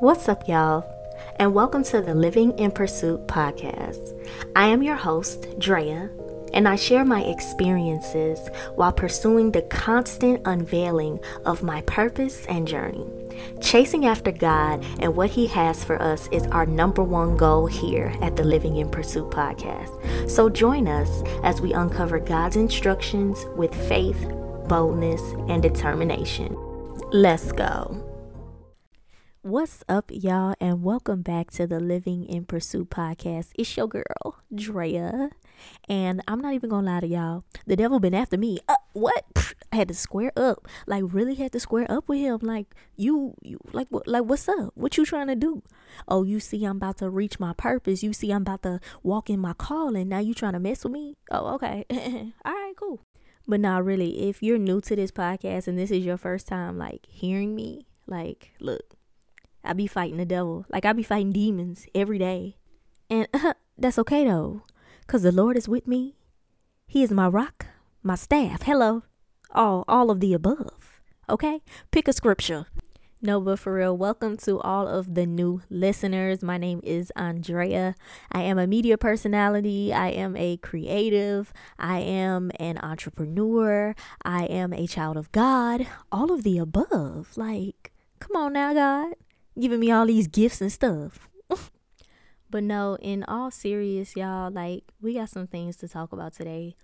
What's up, y'all? And welcome to the Living in Pursuit podcast. I am your host, Drea, and I share my experiences while pursuing the constant unveiling of my purpose and journey. Chasing after God and what He has for us is our number one goal here at the Living in Pursuit podcast. So join us as we uncover God's instructions with faith, boldness, and determination. Let's go. What's up, y'all, and welcome back to the Living in Pursuit podcast. It's your girl, Drea, and I'm not even gonna lie to y'all. The devil been after me. Uh, what? I had to square up. Like, really had to square up with him. Like, you, you, like, what, like, what's up? What you trying to do? Oh, you see, I'm about to reach my purpose. You see, I'm about to walk in my calling. Now you trying to mess with me? Oh, okay. All right, cool. But now, really, if you're new to this podcast and this is your first time, like, hearing me, like, look I be fighting the devil. Like I be fighting demons every day. And uh, that's okay though. Cause the Lord is with me. He is my rock, my staff. Hello. All all of the above. Okay? Pick a scripture. No, but for real, welcome to all of the new listeners. My name is Andrea. I am a media personality. I am a creative. I am an entrepreneur. I am a child of God. All of the above. Like, come on now, God giving me all these gifts and stuff. but no, in all serious, y'all, like we got some things to talk about today.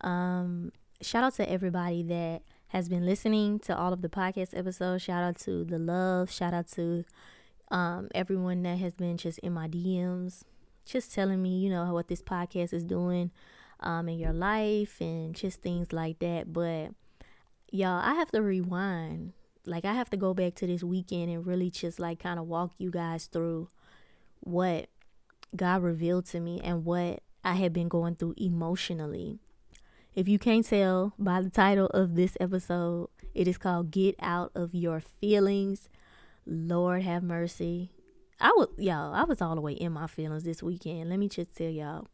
Um, shout out to everybody that has been listening to all of the podcast episodes. Shout out to the love. Shout out to um everyone that has been just in my DMs, just telling me, you know, what this podcast is doing um in your life and just things like that. But y'all, I have to rewind like I have to go back to this weekend and really just like kind of walk you guys through what God revealed to me and what I had been going through emotionally. If you can't tell by the title of this episode, it is called Get Out of Your Feelings. Lord have mercy. I was y'all, I was all the way in my feelings this weekend. Let me just tell y'all.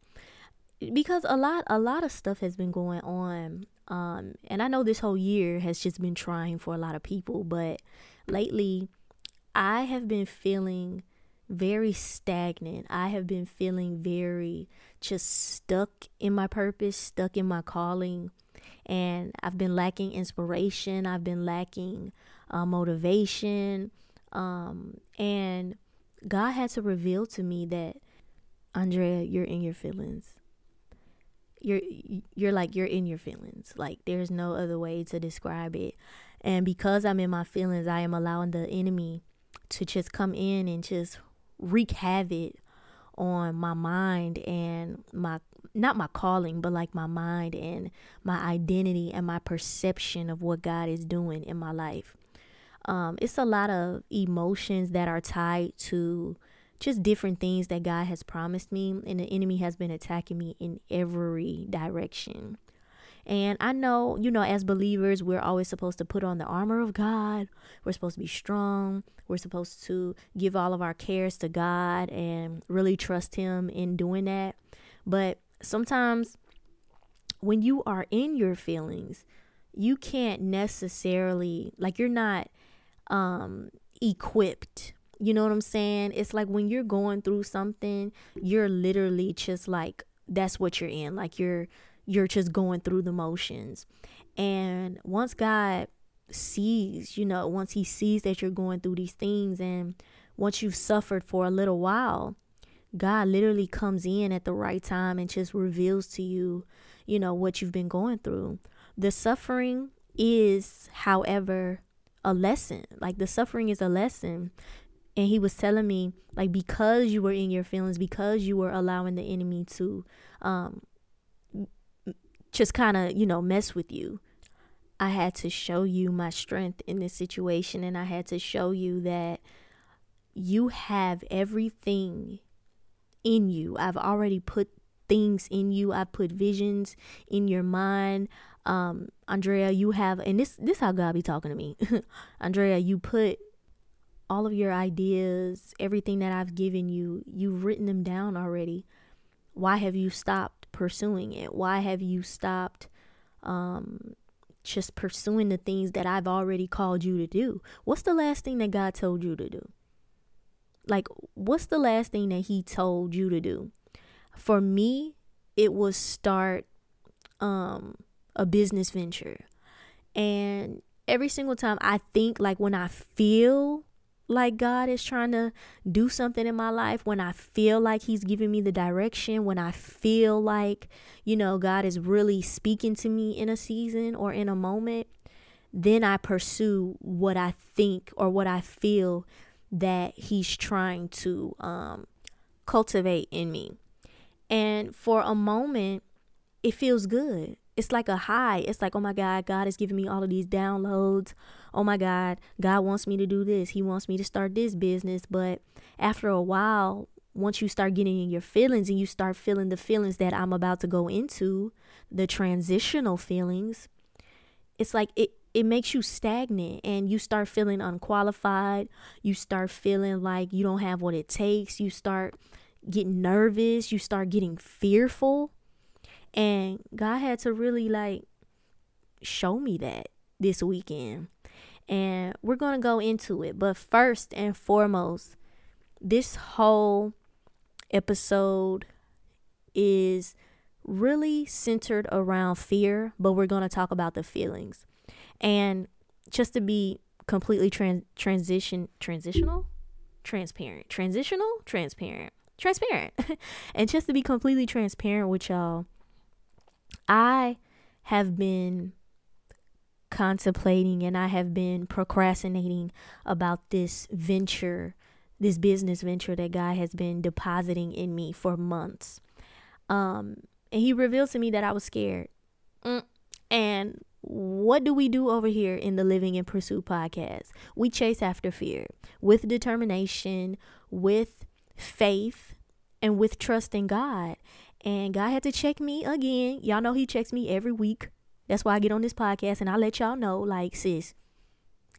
Because a lot a lot of stuff has been going on um, and I know this whole year has just been trying for a lot of people, but lately I have been feeling very stagnant. I have been feeling very just stuck in my purpose, stuck in my calling. And I've been lacking inspiration. I've been lacking uh, motivation. Um, and God had to reveal to me that, Andrea, you're in your feelings you're you're like you're in your feelings. Like there's no other way to describe it. And because i'm in my feelings i am allowing the enemy to just come in and just wreak havoc on my mind and my not my calling but like my mind and my identity and my perception of what god is doing in my life. Um, it's a lot of emotions that are tied to just different things that God has promised me, and the enemy has been attacking me in every direction. And I know, you know, as believers, we're always supposed to put on the armor of God. We're supposed to be strong. We're supposed to give all of our cares to God and really trust Him in doing that. But sometimes when you are in your feelings, you can't necessarily, like, you're not um, equipped you know what I'm saying? It's like when you're going through something, you're literally just like that's what you're in. Like you're you're just going through the motions. And once God sees, you know, once he sees that you're going through these things and once you've suffered for a little while, God literally comes in at the right time and just reveals to you, you know, what you've been going through. The suffering is, however, a lesson. Like the suffering is a lesson and he was telling me like because you were in your feelings because you were allowing the enemy to um just kind of you know mess with you i had to show you my strength in this situation. And i had to show you that you have everything in you. I've already put things in you. I've put visions in your mind. Um andrea you have and this this how god be talking to me. Andrea you put all of your ideas, everything that I've given you, you've written them down already. Why have you stopped pursuing it? Why have you stopped um, just pursuing the things that I've already called you to do? What's the last thing that God told you to do? Like, what's the last thing that he told you to do? For me, it was start um a business venture. And every single time I think like when I feel like God is trying to do something in my life, when I feel like He's giving me the direction, when I feel like, you know, God is really speaking to me in a season or in a moment, then I pursue what I think or what I feel that He's trying to um, cultivate in me. And for a moment, it feels good it's like a high. It's like, oh my God, God is giving me all of these downloads. Oh my God, God wants me to do this. He wants me to start this business. But after a while, once you start getting in your feelings and you start feeling the feelings that I'm about to go into, the transitional feelings, it's like it, it makes you stagnant and you start feeling unqualified. You start feeling like you don't have what it takes. You start getting nervous. You start getting fearful. And God had to really like show me that this weekend. And we're going to go into it. But first and foremost, this whole episode is really centered around fear, but we're going to talk about the feelings. And just to be completely trans- transition transitional, transparent, transitional, transparent, transparent. and just to be completely transparent with y'all, I have been contemplating and I have been procrastinating about this venture, this business venture that God has been depositing in me for months. Um, and He revealed to me that I was scared. Mm. And what do we do over here in the Living in Pursuit podcast? We chase after fear with determination, with faith, and with trust in God. And God had to check me again. Y'all know He checks me every week. That's why I get on this podcast and I let y'all know, like, sis,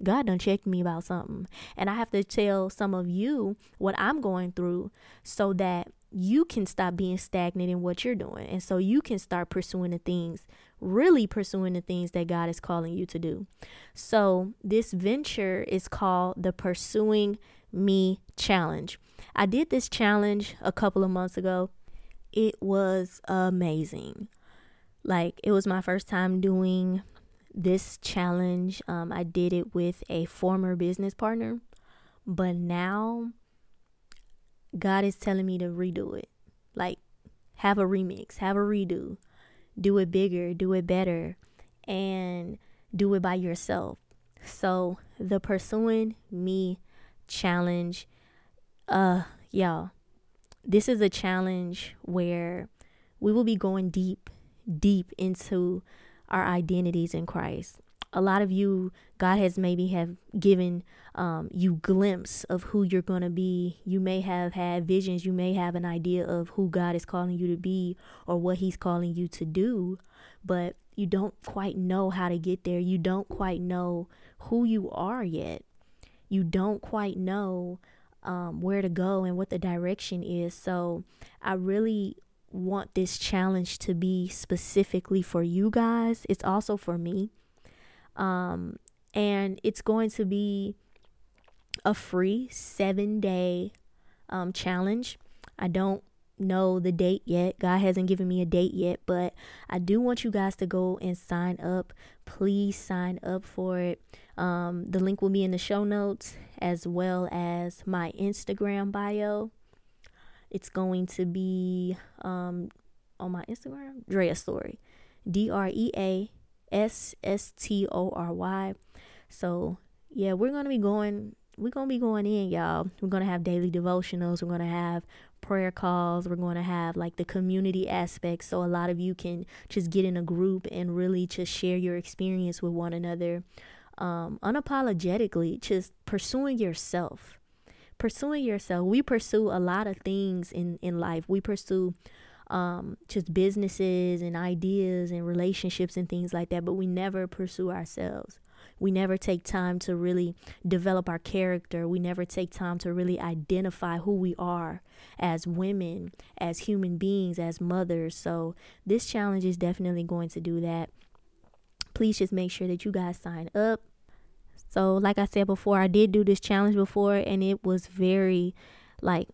God done checked me about something. And I have to tell some of you what I'm going through so that you can stop being stagnant in what you're doing. And so you can start pursuing the things, really pursuing the things that God is calling you to do. So this venture is called the Pursuing Me Challenge. I did this challenge a couple of months ago it was amazing. Like, it was my first time doing this challenge. Um, I did it with a former business partner, but now God is telling me to redo it. Like, have a remix, have a redo, do it bigger, do it better, and do it by yourself. So, the Pursuing Me challenge, uh, y'all, this is a challenge where we will be going deep, deep into our identities in Christ. A lot of you, God has maybe have given um, you glimpse of who you're going to be. You may have had visions. You may have an idea of who God is calling you to be or what He's calling you to do, but you don't quite know how to get there. You don't quite know who you are yet. You don't quite know um, where to go and what the direction is. So I really want this challenge to be specifically for you guys. It's also for me. Um, and it's going to be a free seven day um, challenge. I don't know the date yet. God hasn't given me a date yet, but I do want you guys to go and sign up. Please sign up for it. Um, the link will be in the show notes as well as my Instagram bio. It's going to be um, on my Instagram, Drea Story, D R E A S S T O R Y. So yeah, we're gonna be going. We're gonna be going in, y'all. We're gonna have daily devotionals. We're gonna have prayer calls. We're going to have like the community aspect. So a lot of you can just get in a group and really just share your experience with one another um, unapologetically, just pursuing yourself. Pursuing yourself. We pursue a lot of things in, in life. We pursue um, just businesses and ideas and relationships and things like that, but we never pursue ourselves. We never take time to really develop our character. We never take time to really identify who we are as women, as human beings, as mothers. So, this challenge is definitely going to do that. Please just make sure that you guys sign up. So, like I said before, I did do this challenge before and it was very Like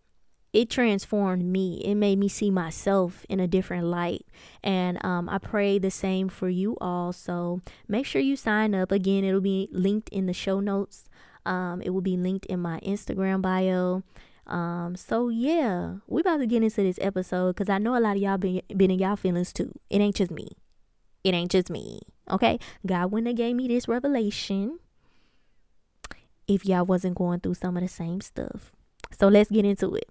it transformed me. It made me see myself in a different light. And um, I pray the same for you all. So make sure you sign up. Again, it'll be linked in the show notes. Um, it will be linked in my Instagram bio. Um, so yeah, we about to get into this episode because I know a lot of y'all been been in y'all feelings too. It ain't just me. It ain't just me. Okay. God wouldn't have gave me this revelation if y'all wasn't going through some of the same stuff. So let's get into it.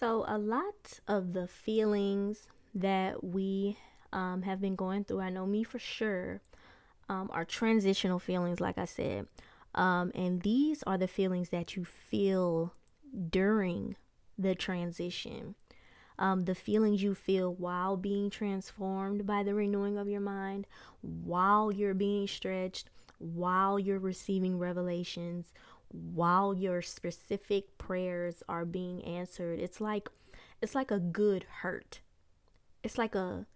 So, a lot of the feelings that we um, have been going through, I know me for sure, um, are transitional feelings, like I said. Um, and these are the feelings that you feel during the transition. Um, the feelings you feel while being transformed by the renewing of your mind, while you're being stretched, while you're receiving revelations, while your specific prayers are being answered. It's like it's like a good hurt. It's like a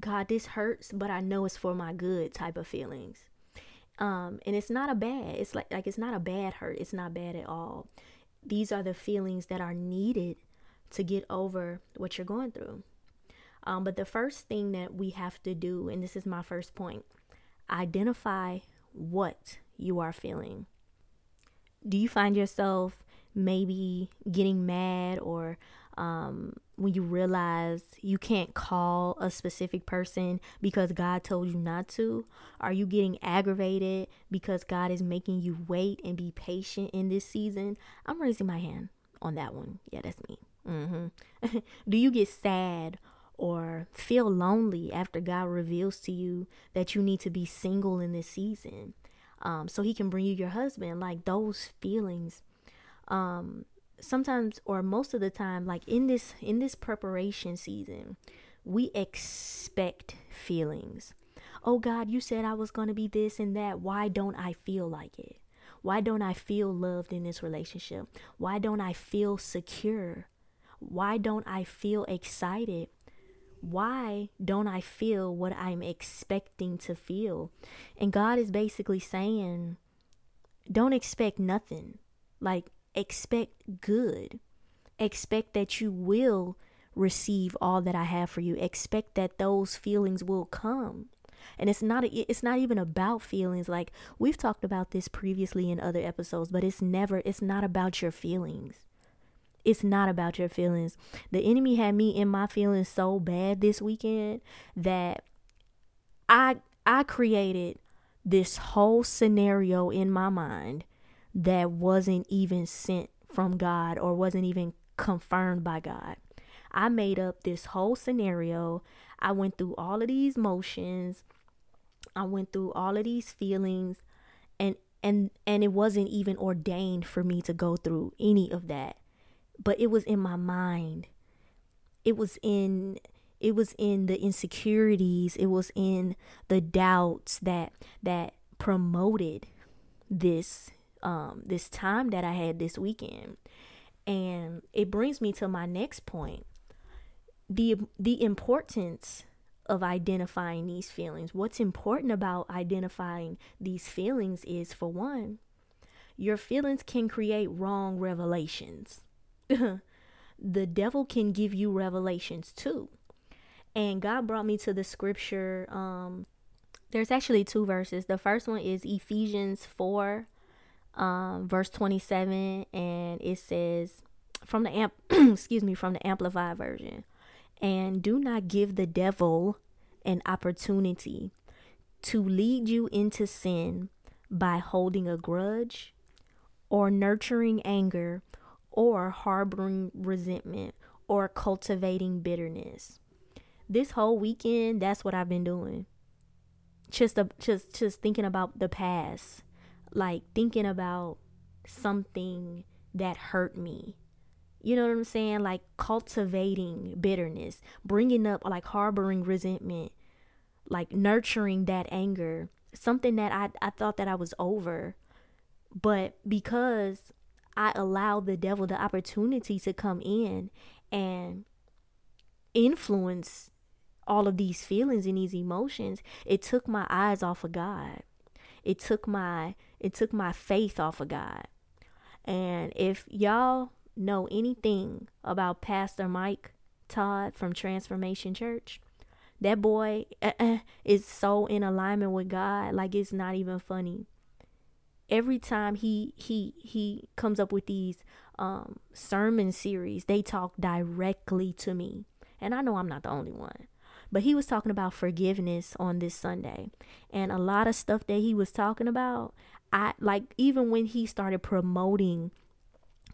God, this hurts, but I know it's for my good type of feelings. Um, and it's not a bad, it's like like it's not a bad hurt. It's not bad at all. These are the feelings that are needed to get over what you're going through. Um, but the first thing that we have to do, and this is my first point, identify what you are feeling do you find yourself maybe getting mad or um, when you realize you can't call a specific person because God told you not to? Are you getting aggravated because God is making you wait and be patient in this season? I'm raising my hand on that one. Yeah, that's me. Mm-hmm. Do you get sad or feel lonely after God reveals to you that you need to be single in this season? Um, so he can bring you your husband like those feelings um, sometimes or most of the time like in this in this preparation season we expect feelings. Oh god you said i was going to be this and that. Why don't i feel like it? Why don't i feel loved in this relationship? Why don't i feel secure? Why don't i feel excited why don't I feel what I'm expecting to feel? And God is basically saying, don't expect nothing. Like, expect good. Expect that you will receive all that I have for you. Expect that those feelings will come. And it's not it's not even about feelings like we've talked about this previously in other episodes, but it's never it's not about your feelings. It's not about your feelings. The enemy had me in my feelings so bad this weekend that I I created this whole scenario in my mind that wasn't even sent from God or wasn't even confirmed by God. I made up this whole scenario. I went through all of these motions. I went through all of these feelings and and and it wasn't even ordained for me to go through any of that but it was in my mind. It was in it was in the insecurities, it was in the doubts that that promoted this um this time that I had this weekend. And it brings me to my next point. The the importance of identifying these feelings. What's important about identifying these feelings is for one, your feelings can create wrong revelations. the devil can give you revelations too. And God brought me to the scripture. Um, there's actually two verses. The first one is Ephesians 4, um, verse 27, and it says from the amp excuse me, from the amplified version. And do not give the devil an opportunity to lead you into sin by holding a grudge or nurturing anger or harboring resentment or cultivating bitterness. This whole weekend, that's what I've been doing. Just a, just just thinking about the past, like thinking about something that hurt me. You know what I'm saying? Like cultivating bitterness, bringing up like harboring resentment, like nurturing that anger, something that I I thought that I was over, but because I allowed the devil the opportunity to come in and influence all of these feelings and these emotions, it took my eyes off of God. It took my it took my faith off of God. And if y'all know anything about Pastor Mike Todd from Transformation Church, that boy uh-uh, is so in alignment with God, like it's not even funny. Every time he he he comes up with these um, sermon series, they talk directly to me, and I know I'm not the only one. But he was talking about forgiveness on this Sunday, and a lot of stuff that he was talking about, I like even when he started promoting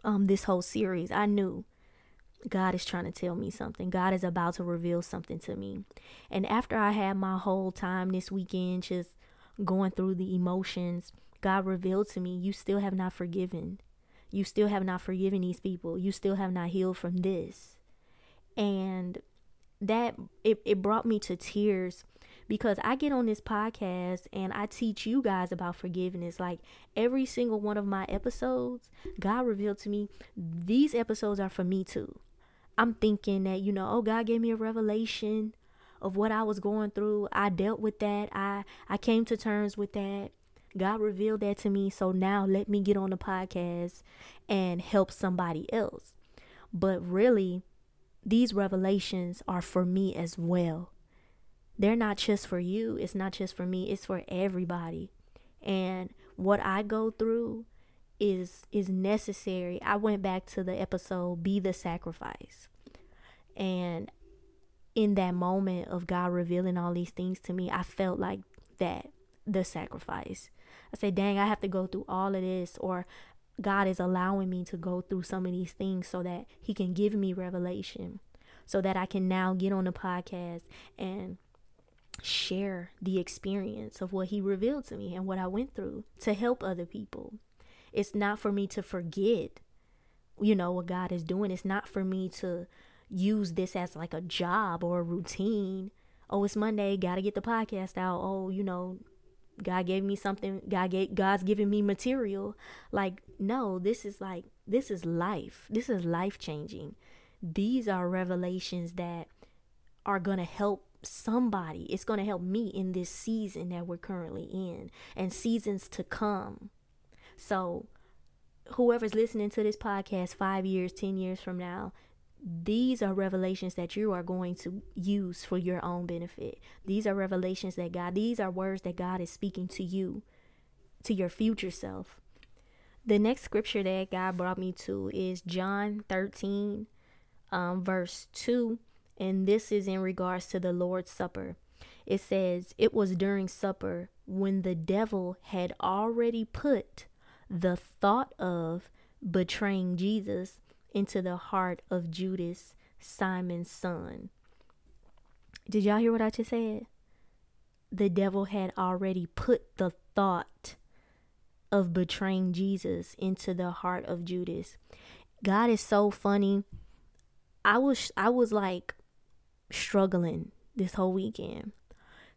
um this whole series, I knew God is trying to tell me something. God is about to reveal something to me. And after I had my whole time this weekend just going through the emotions, God revealed to me, you still have not forgiven. You still have not forgiven these people. You still have not healed from this. And that it, it brought me to tears because I get on this podcast and I teach you guys about forgiveness. Like every single one of my episodes, God revealed to me these episodes are for me too. I'm thinking that, you know, oh, God gave me a revelation of what I was going through. I dealt with that. I I came to terms with that. God revealed that to me. So now let me get on the podcast and help somebody else. But really, these revelations are for me as well. They're not just for you. It's not just for me. It's for everybody. And what I go through is is necessary. I went back to the episode Be the Sacrifice. And in that moment of God revealing all these things to me, I felt like that the sacrifice. I say, dang, I have to go through all of this, or God is allowing me to go through some of these things so that He can give me revelation, so that I can now get on the podcast and share the experience of what He revealed to me and what I went through to help other people. It's not for me to forget, you know, what God is doing. It's not for me to use this as like a job or a routine. Oh, it's Monday, gotta get the podcast out. Oh, you know, God gave me something. God gave God's giving me material. Like, no, this is like this is life. This is life changing. These are revelations that are gonna help somebody. It's gonna help me in this season that we're currently in and seasons to come. So, whoever's listening to this podcast five years, 10 years from now, these are revelations that you are going to use for your own benefit. These are revelations that God, these are words that God is speaking to you, to your future self. The next scripture that God brought me to is John 13, um, verse 2. And this is in regards to the Lord's Supper. It says, It was during supper when the devil had already put the thought of betraying Jesus into the heart of Judas, Simon's son. Did y'all hear what I just said? The devil had already put the thought of betraying Jesus into the heart of Judas. God is so funny. I was I was like struggling this whole weekend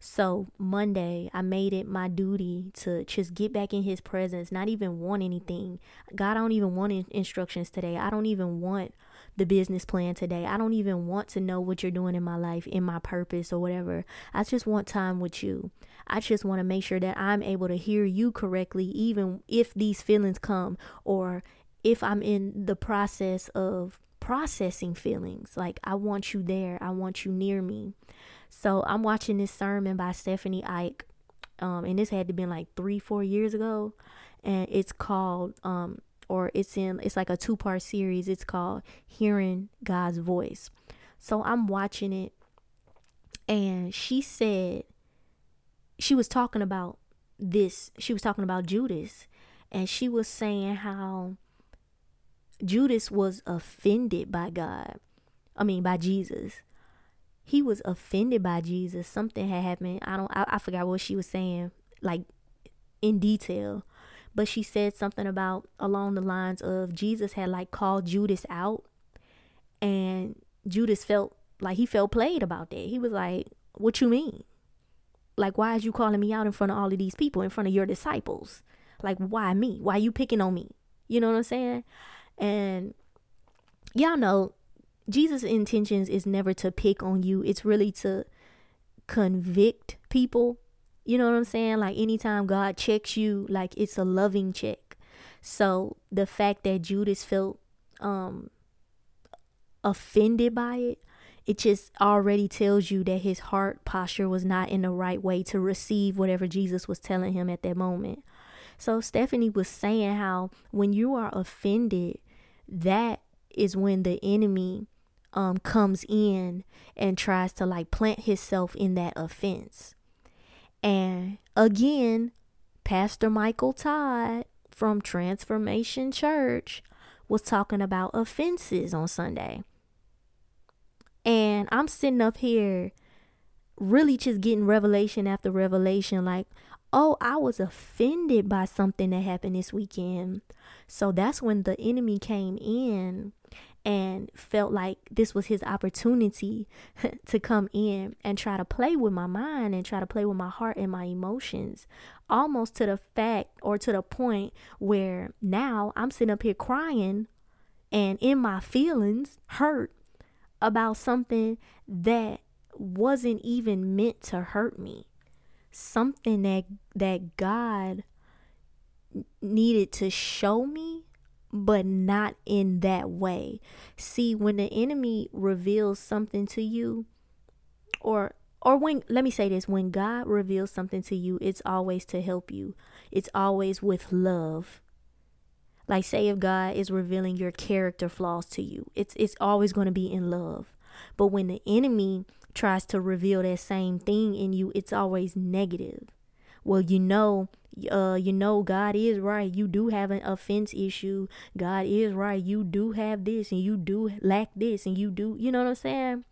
so Monday, I made it my duty to just get back in His presence, not even want anything. God, I don't even want instructions today. I don't even want the business plan today. I don't even want to know what you're doing in my life, in my purpose, or whatever. I just want time with you. I just want to make sure that I'm able to hear you correctly, even if these feelings come or if I'm in the process of processing feelings. Like, I want you there, I want you near me. So I'm watching this sermon by Stephanie Ike. Um, and this had to been like three, four years ago. And it's called, um, or it's in, it's like a two part series. It's called Hearing God's Voice. So I'm watching it. And she said, she was talking about this. She was talking about Judas. And she was saying how Judas was offended by God. I mean, by Jesus he was offended by Jesus. Something had happened. I don't I, I forgot what she was saying, like in detail. But she said something about along the lines of Jesus had like called Judas out and Judas felt like he felt played about that. He was like, What you mean? Like, why is you calling me out in front of all of these people, in front of your disciples? Like, why me? Why you picking on me? You know what I'm saying? And y'all know Jesus' intentions is never to pick on you. It's really to convict people. You know what I'm saying? Like anytime God checks you, like it's a loving check. So the fact that Judas felt um offended by it, it just already tells you that his heart posture was not in the right way to receive whatever Jesus was telling him at that moment. So Stephanie was saying how when you are offended, that is when the enemy um comes in and tries to like plant himself in that offense. And again, Pastor Michael Todd from Transformation Church was talking about offenses on Sunday. And I'm sitting up here really just getting revelation after revelation like, oh, I was offended by something that happened this weekend. So that's when the enemy came in and felt like this was his opportunity to come in and try to play with my mind and try to play with my heart and my emotions. Almost to the fact or to the point where now I'm sitting up here crying and in my feelings hurt about something that wasn't even meant to hurt me. Something that that God needed to show me but not in that way. See, when the enemy reveals something to you or or when let me say this, when God reveals something to you, it's always to help you. It's always with love. Like say if God is revealing your character flaws to you, it's it's always going to be in love. But when the enemy tries to reveal that same thing in you, it's always negative. Well, you know, uh, you know, God is right. You do have an offense issue. God is right. You do have this and you do lack this and you do, you know what I'm saying?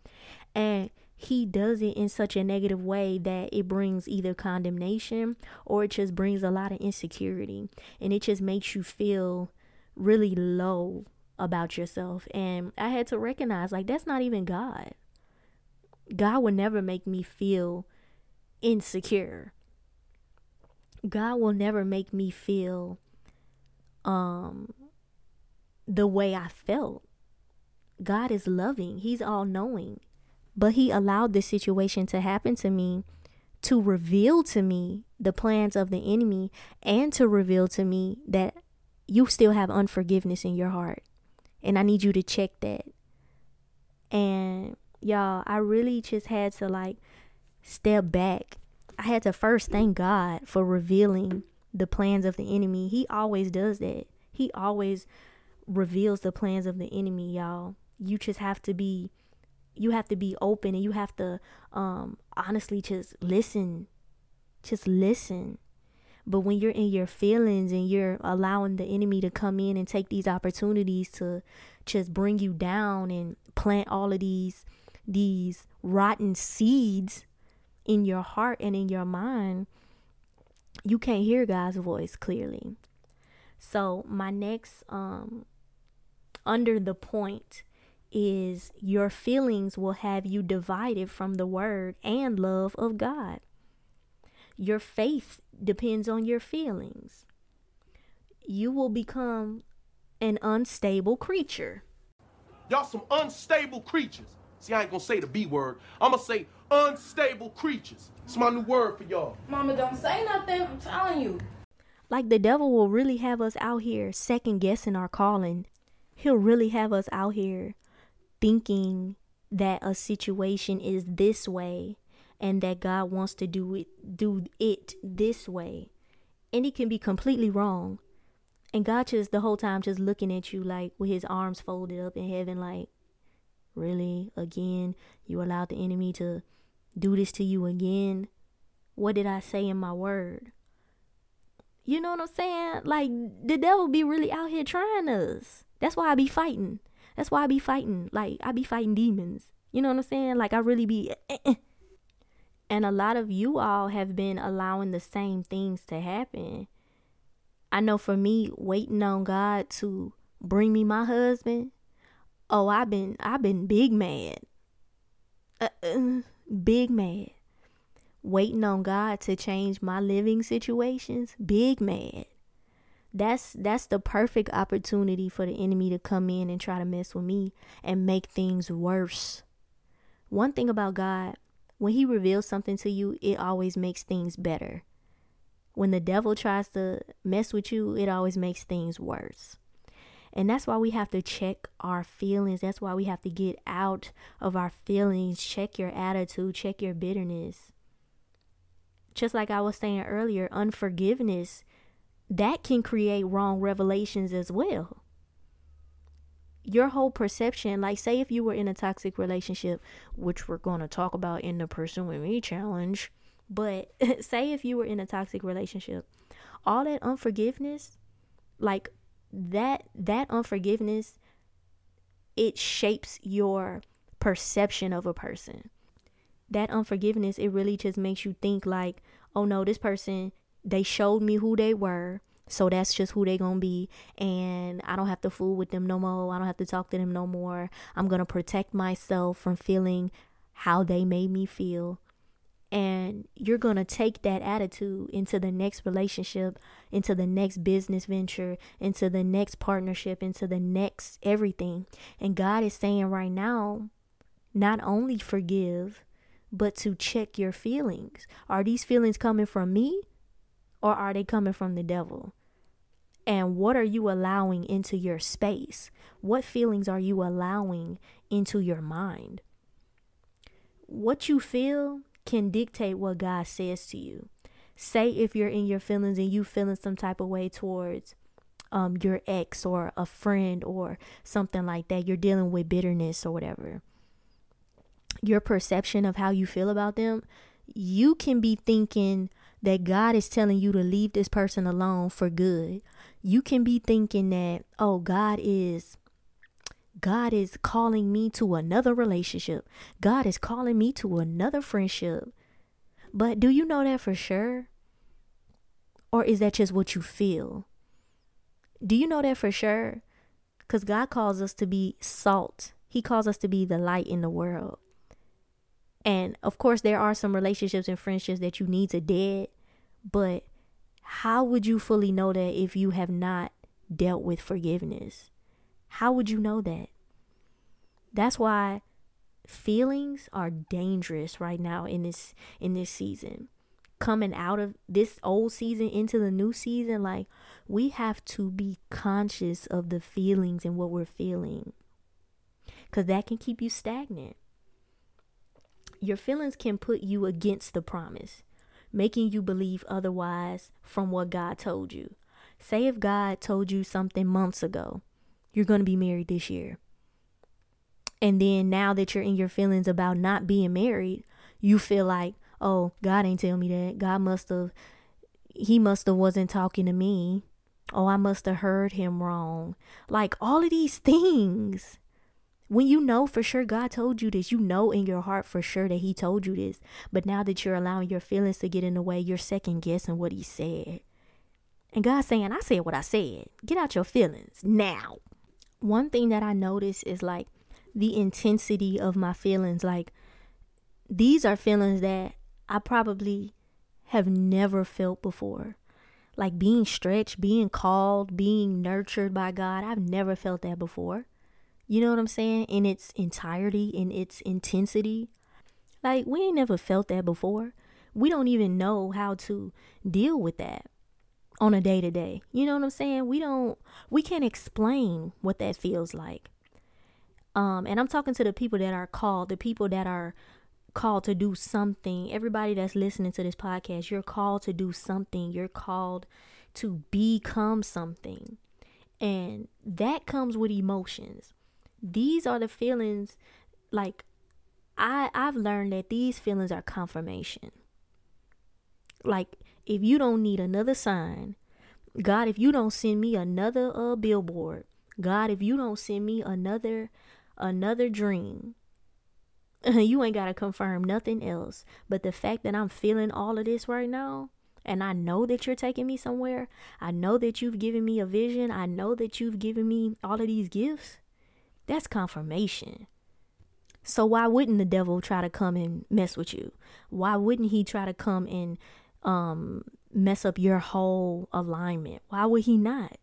And he does it in such a negative way that it brings either condemnation or it just brings a lot of insecurity and it just makes you feel really low about yourself. And I had to recognize like that's not even God. God would never make me feel insecure. God will never make me feel um the way I felt. God is loving. He's all knowing. But he allowed this situation to happen to me to reveal to me the plans of the enemy and to reveal to me that you still have unforgiveness in your heart. And I need you to check that. And y'all, I really just had to like step back. I had to first thank God for revealing the plans of the enemy. He always does that. He always reveals the plans of the enemy, y'all. You just have to be you have to be open and you have to um honestly just listen. Just listen. But when you're in your feelings and you're allowing the enemy to come in and take these opportunities to just bring you down and plant all of these these rotten seeds in your heart and in your mind, you can't hear God's voice clearly. So my next um under the point is your feelings will have you divided from the word and love of God. Your faith depends on your feelings. You will become an unstable creature. Y'all some unstable creatures. See, I ain't gonna say the B word. I'm gonna say unstable creatures. It's my new word for y'all. Mama, don't say nothing. I'm telling you. Like the devil will really have us out here second guessing our calling. He'll really have us out here thinking that a situation is this way and that God wants to do it do it this way. And he can be completely wrong. And God just the whole time just looking at you like with his arms folded up in heaven like really again you allowed the enemy to do this to you again. What did I say in my word? You know what I'm saying? Like the devil be really out here trying us. That's why I be fighting. That's why I be fighting. Like I be fighting demons. You know what I'm saying? Like I really be eh, eh. And a lot of you all have been allowing the same things to happen. I know for me, waiting on God to bring me my husband. Oh, I've been I've been big mad. Uh, uh, big mad. Waiting on God to change my living situations. Big mad. That's that's the perfect opportunity for the enemy to come in and try to mess with me and make things worse. One thing about God, when he reveals something to you, it always makes things better. When the devil tries to mess with you, it always makes things worse. And that's why we have to check our feelings. That's why we have to get out of our feelings. Check your attitude, check your bitterness. Just like I was saying earlier, unforgiveness that can create wrong revelations as well. Your whole perception, like say if you were in a toxic relationship, which we're going to talk about in the Pursuing Me challenge, but say if you were in a toxic relationship, all that unforgiveness, like that that unforgiveness, it shapes your perception of a person. That unforgiveness, it really just makes you think like, oh no, this person, they showed me who they were. So that's just who they gonna be. And I don't have to fool with them no more. I don't have to talk to them no more. I'm gonna protect myself from feeling how they made me feel and you're going to take that attitude into the next relationship, into the next business venture, into the next partnership, into the next everything. And God is saying right now, not only forgive, but to check your feelings. Are these feelings coming from me or are they coming from the devil? And what are you allowing into your space? What feelings are you allowing into your mind? What you feel can dictate what God says to you. Say if you're in your feelings and you feeling some type of way towards um your ex or a friend or something like that, you're dealing with bitterness or whatever. Your perception of how you feel about them, you can be thinking that God is telling you to leave this person alone for good. You can be thinking that, oh, God is God is calling me to another relationship. God is calling me to another friendship. But do you know that for sure? Or is that just what you feel? Do you know that for sure? Because God calls us to be salt, He calls us to be the light in the world. And of course, there are some relationships and friendships that you need to dead, but how would you fully know that if you have not dealt with forgiveness? How would you know that? That's why feelings are dangerous right now in this in this season. Coming out of this old season into the new season, like we have to be conscious of the feelings and what we're feeling. Cuz that can keep you stagnant. Your feelings can put you against the promise, making you believe otherwise from what God told you. Say if God told you something months ago you're going to be married this year. And then now that you're in your feelings about not being married, you feel like, oh, God ain't tell me that. God must have, he must have wasn't talking to me. Oh, I must have heard him wrong. Like all of these things. When you know for sure God told you this, you know in your heart for sure that He told you this. But now that you're allowing your feelings to get in the way, you're second guessing what He said. And God's saying, I said what I said. Get out your feelings now one thing that I notice is like the intensity of my feelings. Like these are feelings that I probably have never felt before. Like being stretched, being called, being nurtured by God. I've never felt that before. You know what I'm saying? In its entirety, in its intensity. Like we ain't never felt that before. We don't even know how to deal with that on a day to day. You know what I'm saying? We don't we can't explain what that feels like. Um and I'm talking to the people that are called, the people that are called to do something. Everybody that's listening to this podcast, you're called to do something. You're called to become something. And that comes with emotions. These are the feelings like I I've learned that these feelings are confirmation. Like if you don't need another sign, God, if you don't send me another uh, billboard, God, if you don't send me another another dream, you ain't got to confirm nothing else. But the fact that I'm feeling all of this right now, and I know that you're taking me somewhere, I know that you've given me a vision, I know that you've given me all of these gifts, that's confirmation. So why wouldn't the devil try to come and mess with you? Why wouldn't he try to come and um mess up your whole alignment. Why would he not?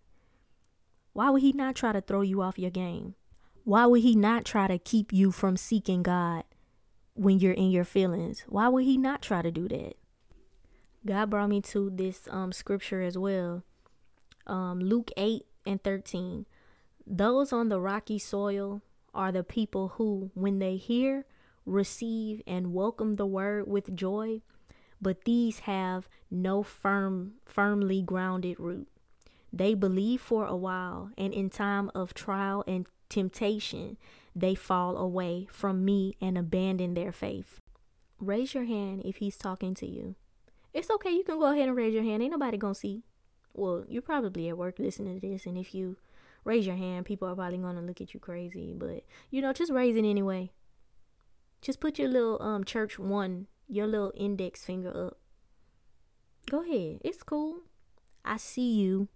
Why would he not try to throw you off your game? Why would he not try to keep you from seeking God when you're in your feelings? Why would he not try to do that? God brought me to this um scripture as well. Um Luke 8 and 13. Those on the rocky soil are the people who, when they hear, receive, and welcome the word with joy, but these have no firm, firmly grounded root. They believe for a while, and in time of trial and temptation, they fall away from me and abandon their faith. Raise your hand if he's talking to you. It's okay, you can go ahead and raise your hand. Ain't nobody gonna see. Well, you're probably at work listening to this, and if you raise your hand, people are probably gonna look at you crazy. But you know, just raise it anyway. Just put your little um church one, your little index finger up. Go ahead. It's cool. I see you.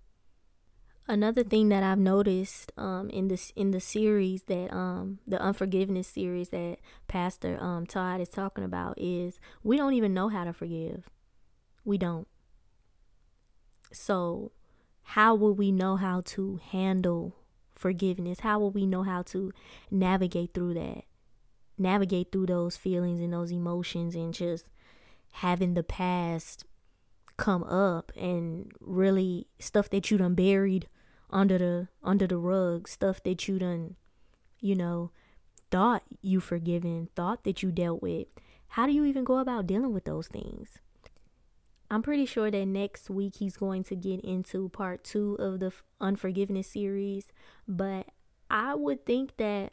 Another thing that I've noticed um in this in the series that um the unforgiveness series that Pastor um Todd is talking about is we don't even know how to forgive. We don't. So, how will we know how to handle forgiveness? How will we know how to navigate through that? Navigate through those feelings and those emotions and just having the past come up and really stuff that you done buried under the under the rug, stuff that you done, you know, thought you forgiven, thought that you dealt with. How do you even go about dealing with those things? I'm pretty sure that next week he's going to get into part two of the unforgiveness series. But I would think that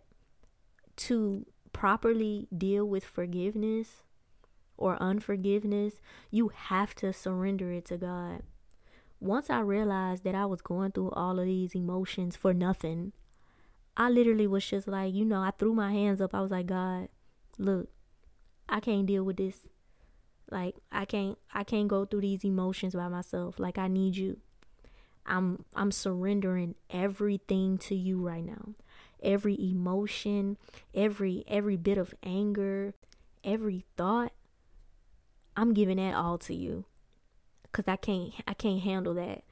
to properly deal with forgiveness or unforgiveness, you have to surrender it to God. Once I realized that I was going through all of these emotions for nothing, I literally was just like, you know, I threw my hands up. I was like, God, look, I can't deal with this. Like I can't I can't go through these emotions by myself. Like I need you. I'm I'm surrendering everything to you right now. Every emotion, every every bit of anger, every thought, I'm giving that all to you. Cuz I can't I can't handle that.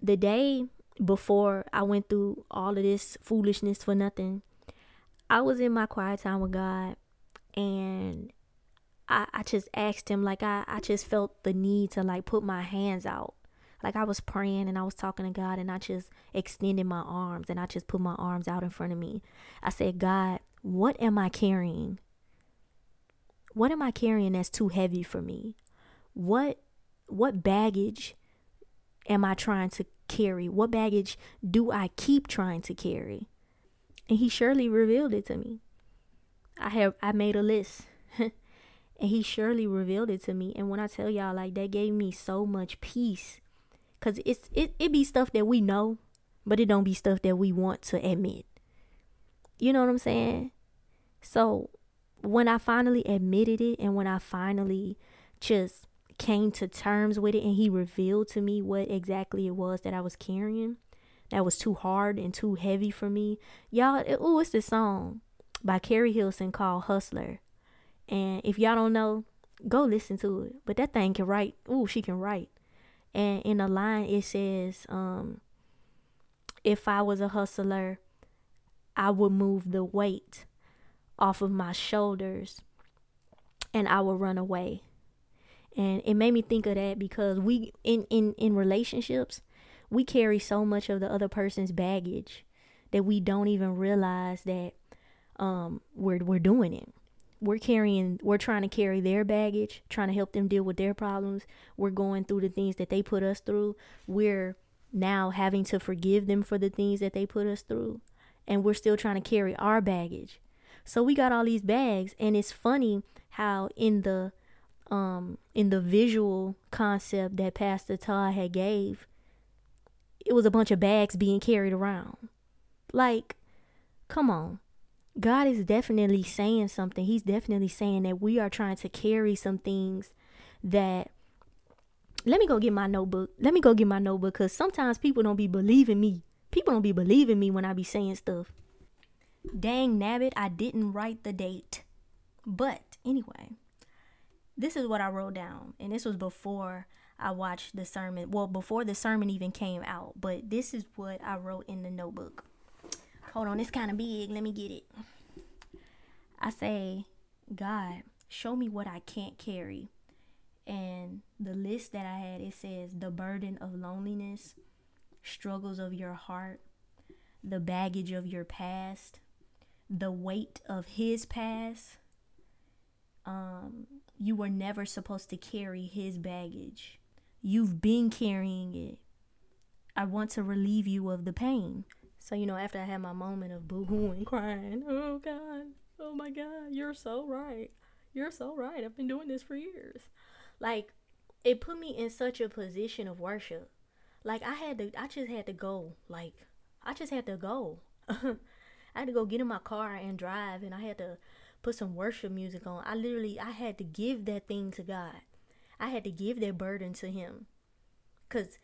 The day before I went through all of this foolishness for nothing, I was in my quiet time with God and I, I just asked him like I, I just felt the need to like put my hands out like I was praying and I was talking to God and I just extended my arms and I just put my arms out in front of me. I said, God, what am I carrying? What am I carrying that's too heavy for me? What what baggage am I trying to carry? What baggage do I keep trying to carry? And he surely revealed it to me. I have I made a list. And he surely revealed it to me. And when I tell y'all, like that gave me so much peace. Cause it's it, it be stuff that we know, but it don't be stuff that we want to admit. You know what I'm saying? So when I finally admitted it and when I finally just came to terms with it and he revealed to me what exactly it was that I was carrying that was too hard and too heavy for me. Y'all, oh, it's this song by Keri Hilson called Hustler. And if y'all don't know, go listen to it. But that thing can write. Ooh, she can write. And in a line it says, um, if I was a hustler, I would move the weight off of my shoulders and I would run away. And it made me think of that because we in in in relationships, we carry so much of the other person's baggage that we don't even realize that um we're we're doing it we're carrying we're trying to carry their baggage trying to help them deal with their problems. We're going through the things that they put us through. We're now having to forgive them for the things that they put us through. And we're still trying to carry our baggage. So we got all these bags and it's funny how in the um in the visual concept that pastor todd had gave it was a bunch of bags being carried around. Like come on God is definitely saying something. He's definitely saying that we are trying to carry some things that let me go get my notebook. Let me go get my notebook because sometimes people don't be believing me. People don't be believing me when I be saying stuff. Dang nabbit, I didn't write the date. But anyway, this is what I wrote down. And this was before I watched the sermon. Well, before the sermon even came out. But this is what I wrote in the notebook. Hold on, it's kind of big. Let me get it. I say, God, show me what I can't carry. And the list that I had, it says the burden of loneliness, struggles of your heart, the baggage of your past, the weight of his past. Um, you were never supposed to carry his baggage. You've been carrying it. I want to relieve you of the pain. So, you know, after I had my moment of boo hooing, crying, oh God, oh my God, you're so right. You're so right. I've been doing this for years. Like, it put me in such a position of worship. Like, I had to, I just had to go. Like, I just had to go. I had to go get in my car and drive, and I had to put some worship music on. I literally, I had to give that thing to God. I had to give that burden to Him. Because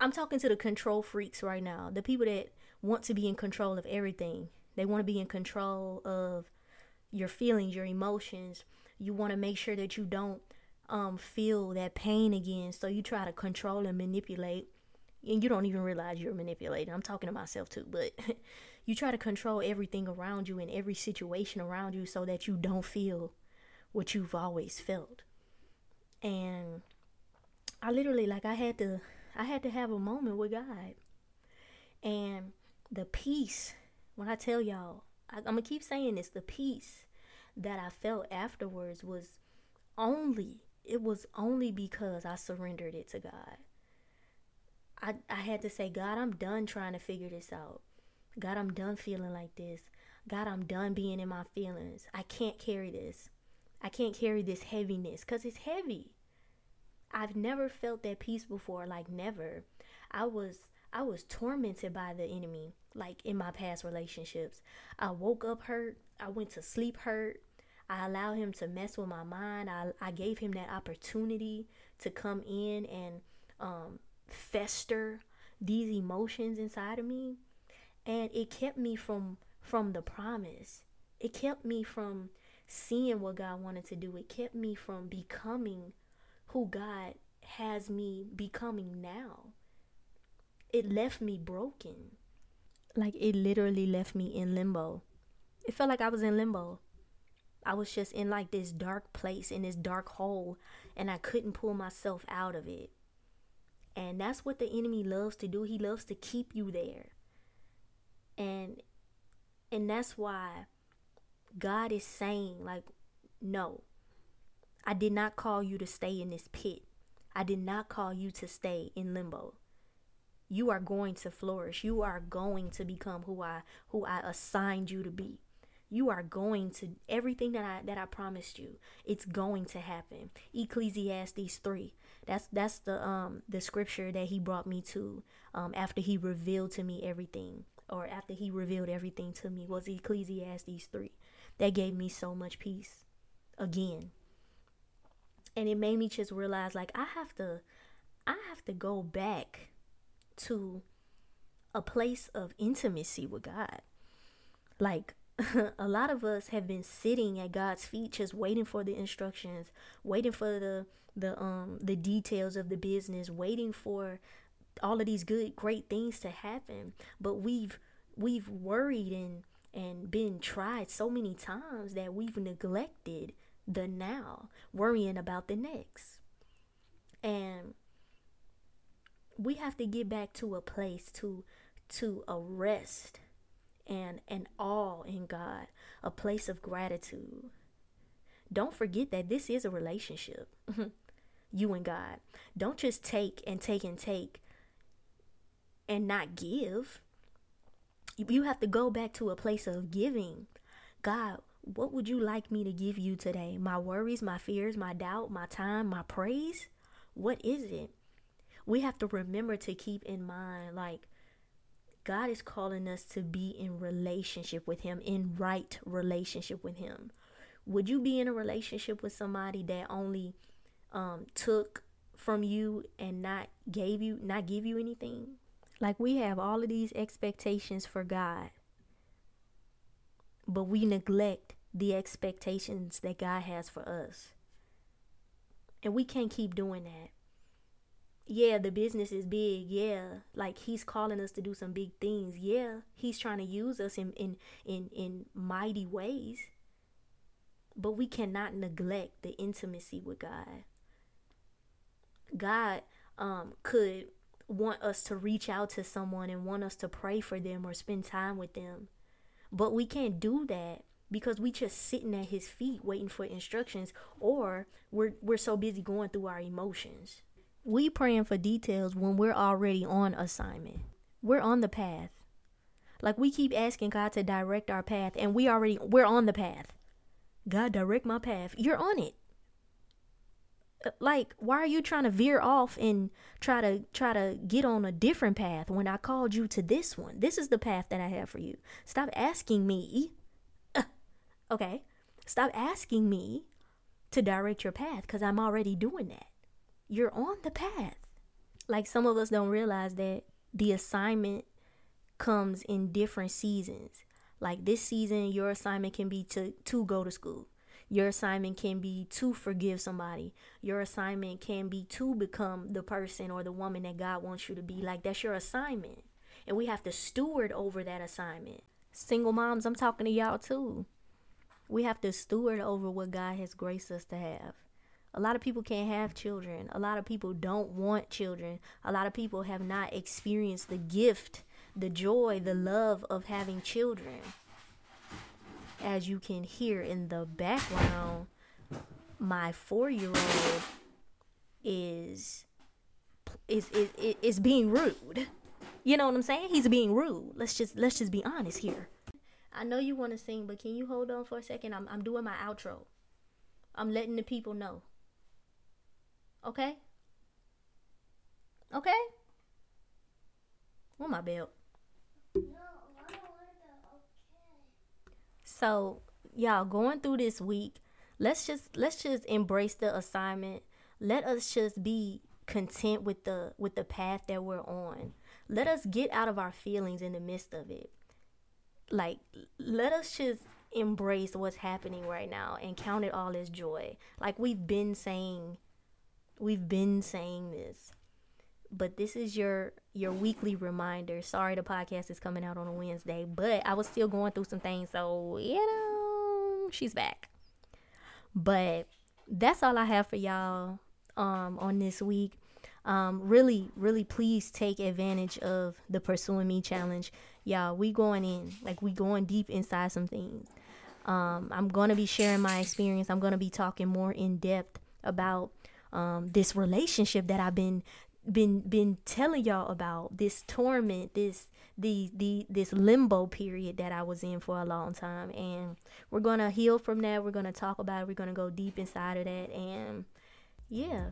I'm talking to the control freaks right now, the people that want to be in control of everything. They want to be in control of your feelings, your emotions. You want to make sure that you don't um, feel that pain again. So you try to control and manipulate. And you don't even realize you're manipulating. I'm talking to myself too, but you try to control everything around you and every situation around you so that you don't feel what you've always felt. And I literally like I had to I had to have a moment with God. And the peace, when I tell y'all, I, I'm gonna keep saying this, the peace that I felt afterwards was only it was only because I surrendered it to God. I I had to say, God, I'm done trying to figure this out. God, I'm done feeling like this. God, I'm done being in my feelings. I can't carry this. I can't carry this heaviness cuz it's heavy. I've never felt that peace before, like never. I was I was tormented by the enemy, like in my past relationships. I woke up hurt. I went to sleep hurt. I allowed him to mess with my mind. I, I gave him that opportunity to come in and um, fester these emotions inside of me. And it kept me from from the promise. It kept me from seeing what God wanted to do. It kept me from becoming who God has me becoming now. It left me broken. Like it literally left me in limbo. It felt like I was in limbo. I was just in like this dark place, in this dark hole, and I couldn't pull myself out of it. And that's what the enemy loves to do. He loves to keep you there. And and that's why God is saying like no. I did not call you to stay in this pit. I did not call you to stay in limbo. You are going to flourish. You are going to become who I who I assigned you to be you are going to everything that I that I promised you. It's going to happen. Ecclesiastes 3. That's that's the um the scripture that he brought me to um after he revealed to me everything or after he revealed everything to me was Ecclesiastes 3. That gave me so much peace again. And it made me just realize like I have to I have to go back to a place of intimacy with God. Like a lot of us have been sitting at God's feet just waiting for the instructions, waiting for the the um the details of the business, waiting for all of these good great things to happen. But we've we've worried and and been tried so many times that we've neglected the now, worrying about the next. And we have to get back to a place to to a rest and an awe in God, a place of gratitude. Don't forget that this is a relationship, you and God. Don't just take and take and take and not give. You have to go back to a place of giving. God, what would you like me to give you today? My worries, my fears, my doubt, my time, my praise? What is it? We have to remember to keep in mind, like, God is calling us to be in relationship with Him, in right relationship with Him. Would you be in a relationship with somebody that only um, took from you and not gave you, not give you anything? Like we have all of these expectations for God, but we neglect the expectations that God has for us. And we can't keep doing that yeah, the business is big. Yeah, like he's calling us to do some big things. Yeah, he's trying to use us in in in in mighty ways. But we cannot neglect the intimacy with God. God um could want us to reach out to someone and want us to pray for them or spend time with them. But we can't do that because we just sitting at his feet waiting for instructions or we're we're so busy going through our emotions. We praying for details when we're already on assignment. We're on the path. Like we keep asking God to direct our path and we already we're on the path. God direct my path. You're on it. Uh, like why are you trying to veer off and try to try to get on a different path when I called you to this one? This is the path that I have for you. Stop asking me. Uh, okay. Stop asking me to direct your path cuz I'm already doing that. You're on the path. Like some of us don't realize that the assignment comes in different seasons. Like this season, your assignment can be to, to go to school. Your assignment can be to forgive somebody. Your assignment can be to become the person or the woman that God wants you to be. Like that's your assignment. And we have to steward over that assignment. Single moms, I'm talking to y'all too. We have to steward over what God has graced us to have. A lot of people can't have children. A lot of people don't want children. A lot of people have not experienced the gift the joy, the love of having children. As you can hear in the background, my four year old is is, is is being rude. You know what I'm saying? He's being rude. Let's just let's just be honest here. I know you want to sing, but can you hold on for a second? I'm I'm doing my outro. I'm letting the people know. Okay? Okay? Where my belt? So, y'all going through this week, let's just let's just embrace the assignment. Let us just be content with the with the path that we're on. Let us get out of our feelings in the midst of it. Like let us just embrace what's happening right now and count it all as joy. Like we've been saying we've been saying this but this is your your weekly reminder. Sorry the podcast is coming out on a Wednesday, but I was still going through some things, so you know, she's back. But that's all I have for y'all um on this week. Um really really please take advantage of the pursuing me challenge. Y'all, we going in. Like we going deep inside some things. Um I'm going to be sharing my experience. I'm going to be talking more in depth about um, this relationship that I've been been been telling y'all about this torment, this the the this limbo period that I was in for a long time, and we're gonna heal from that. We're gonna talk about it. We're gonna go deep inside of that, and yeah,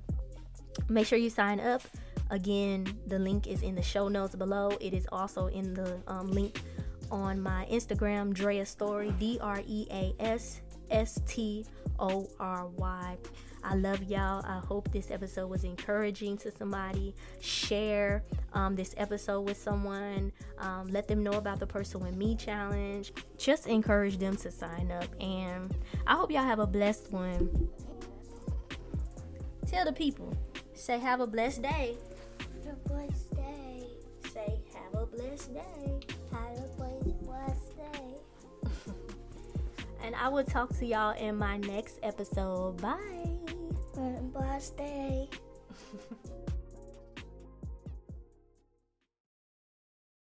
make sure you sign up. Again, the link is in the show notes below. It is also in the um, link on my Instagram, Drea Story, D R E A S S T O R Y. I love y'all. I hope this episode was encouraging to somebody. Share um, this episode with someone. Um, let them know about the Pursuing Me challenge. Just encourage them to sign up. And I hope y'all have a blessed one. Tell the people. Say, have a blessed day. Have a blessed day. Say, have a blessed day. And I will talk to y'all in my next episode. Bye. Blessed day.